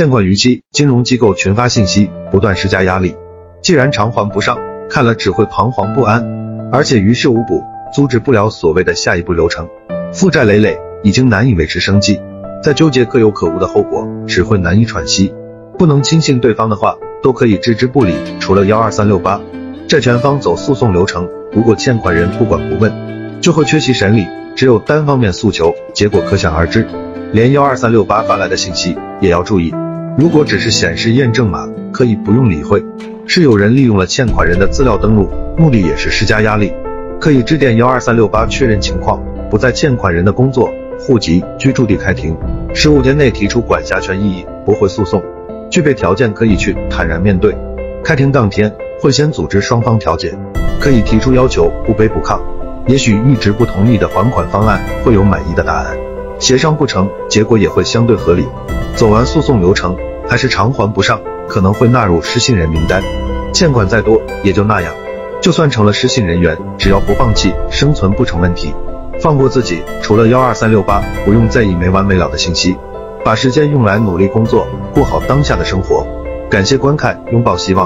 欠款逾期，金融机构群发信息，不断施加压力。既然偿还不上，看了只会彷徨不安，而且于事无补，阻止不了所谓的下一步流程。负债累累，已经难以维持生计，在纠结可有可无的后果，只会难以喘息。不能轻信对方的话，都可以置之不理。除了幺二三六八，债权方走诉讼流程，如果欠款人不管不问，就会缺席审理。只有单方面诉求，结果可想而知。连幺二三六八发来的信息也要注意，如果只是显示验证码，可以不用理会。是有人利用了欠款人的资料登录，目的也是施加压力。可以致电幺二三六八确认情况，不在欠款人的工作、户籍、居住地开庭，十五天内提出管辖权异议，驳回诉讼，具备条件可以去坦然面对。开庭当天会先组织双方调解，可以提出要求，不卑不亢。也许一直不同意的还款方案会有满意的答案，协商不成，结果也会相对合理。走完诉讼流程还是偿还不上，可能会纳入失信人名单。欠款再多也就那样，就算成了失信人员，只要不放弃，生存不成问题。放过自己，除了幺二三六八，不用在意没完没了的信息，把时间用来努力工作，过好当下的生活。感谢观看，拥抱希望。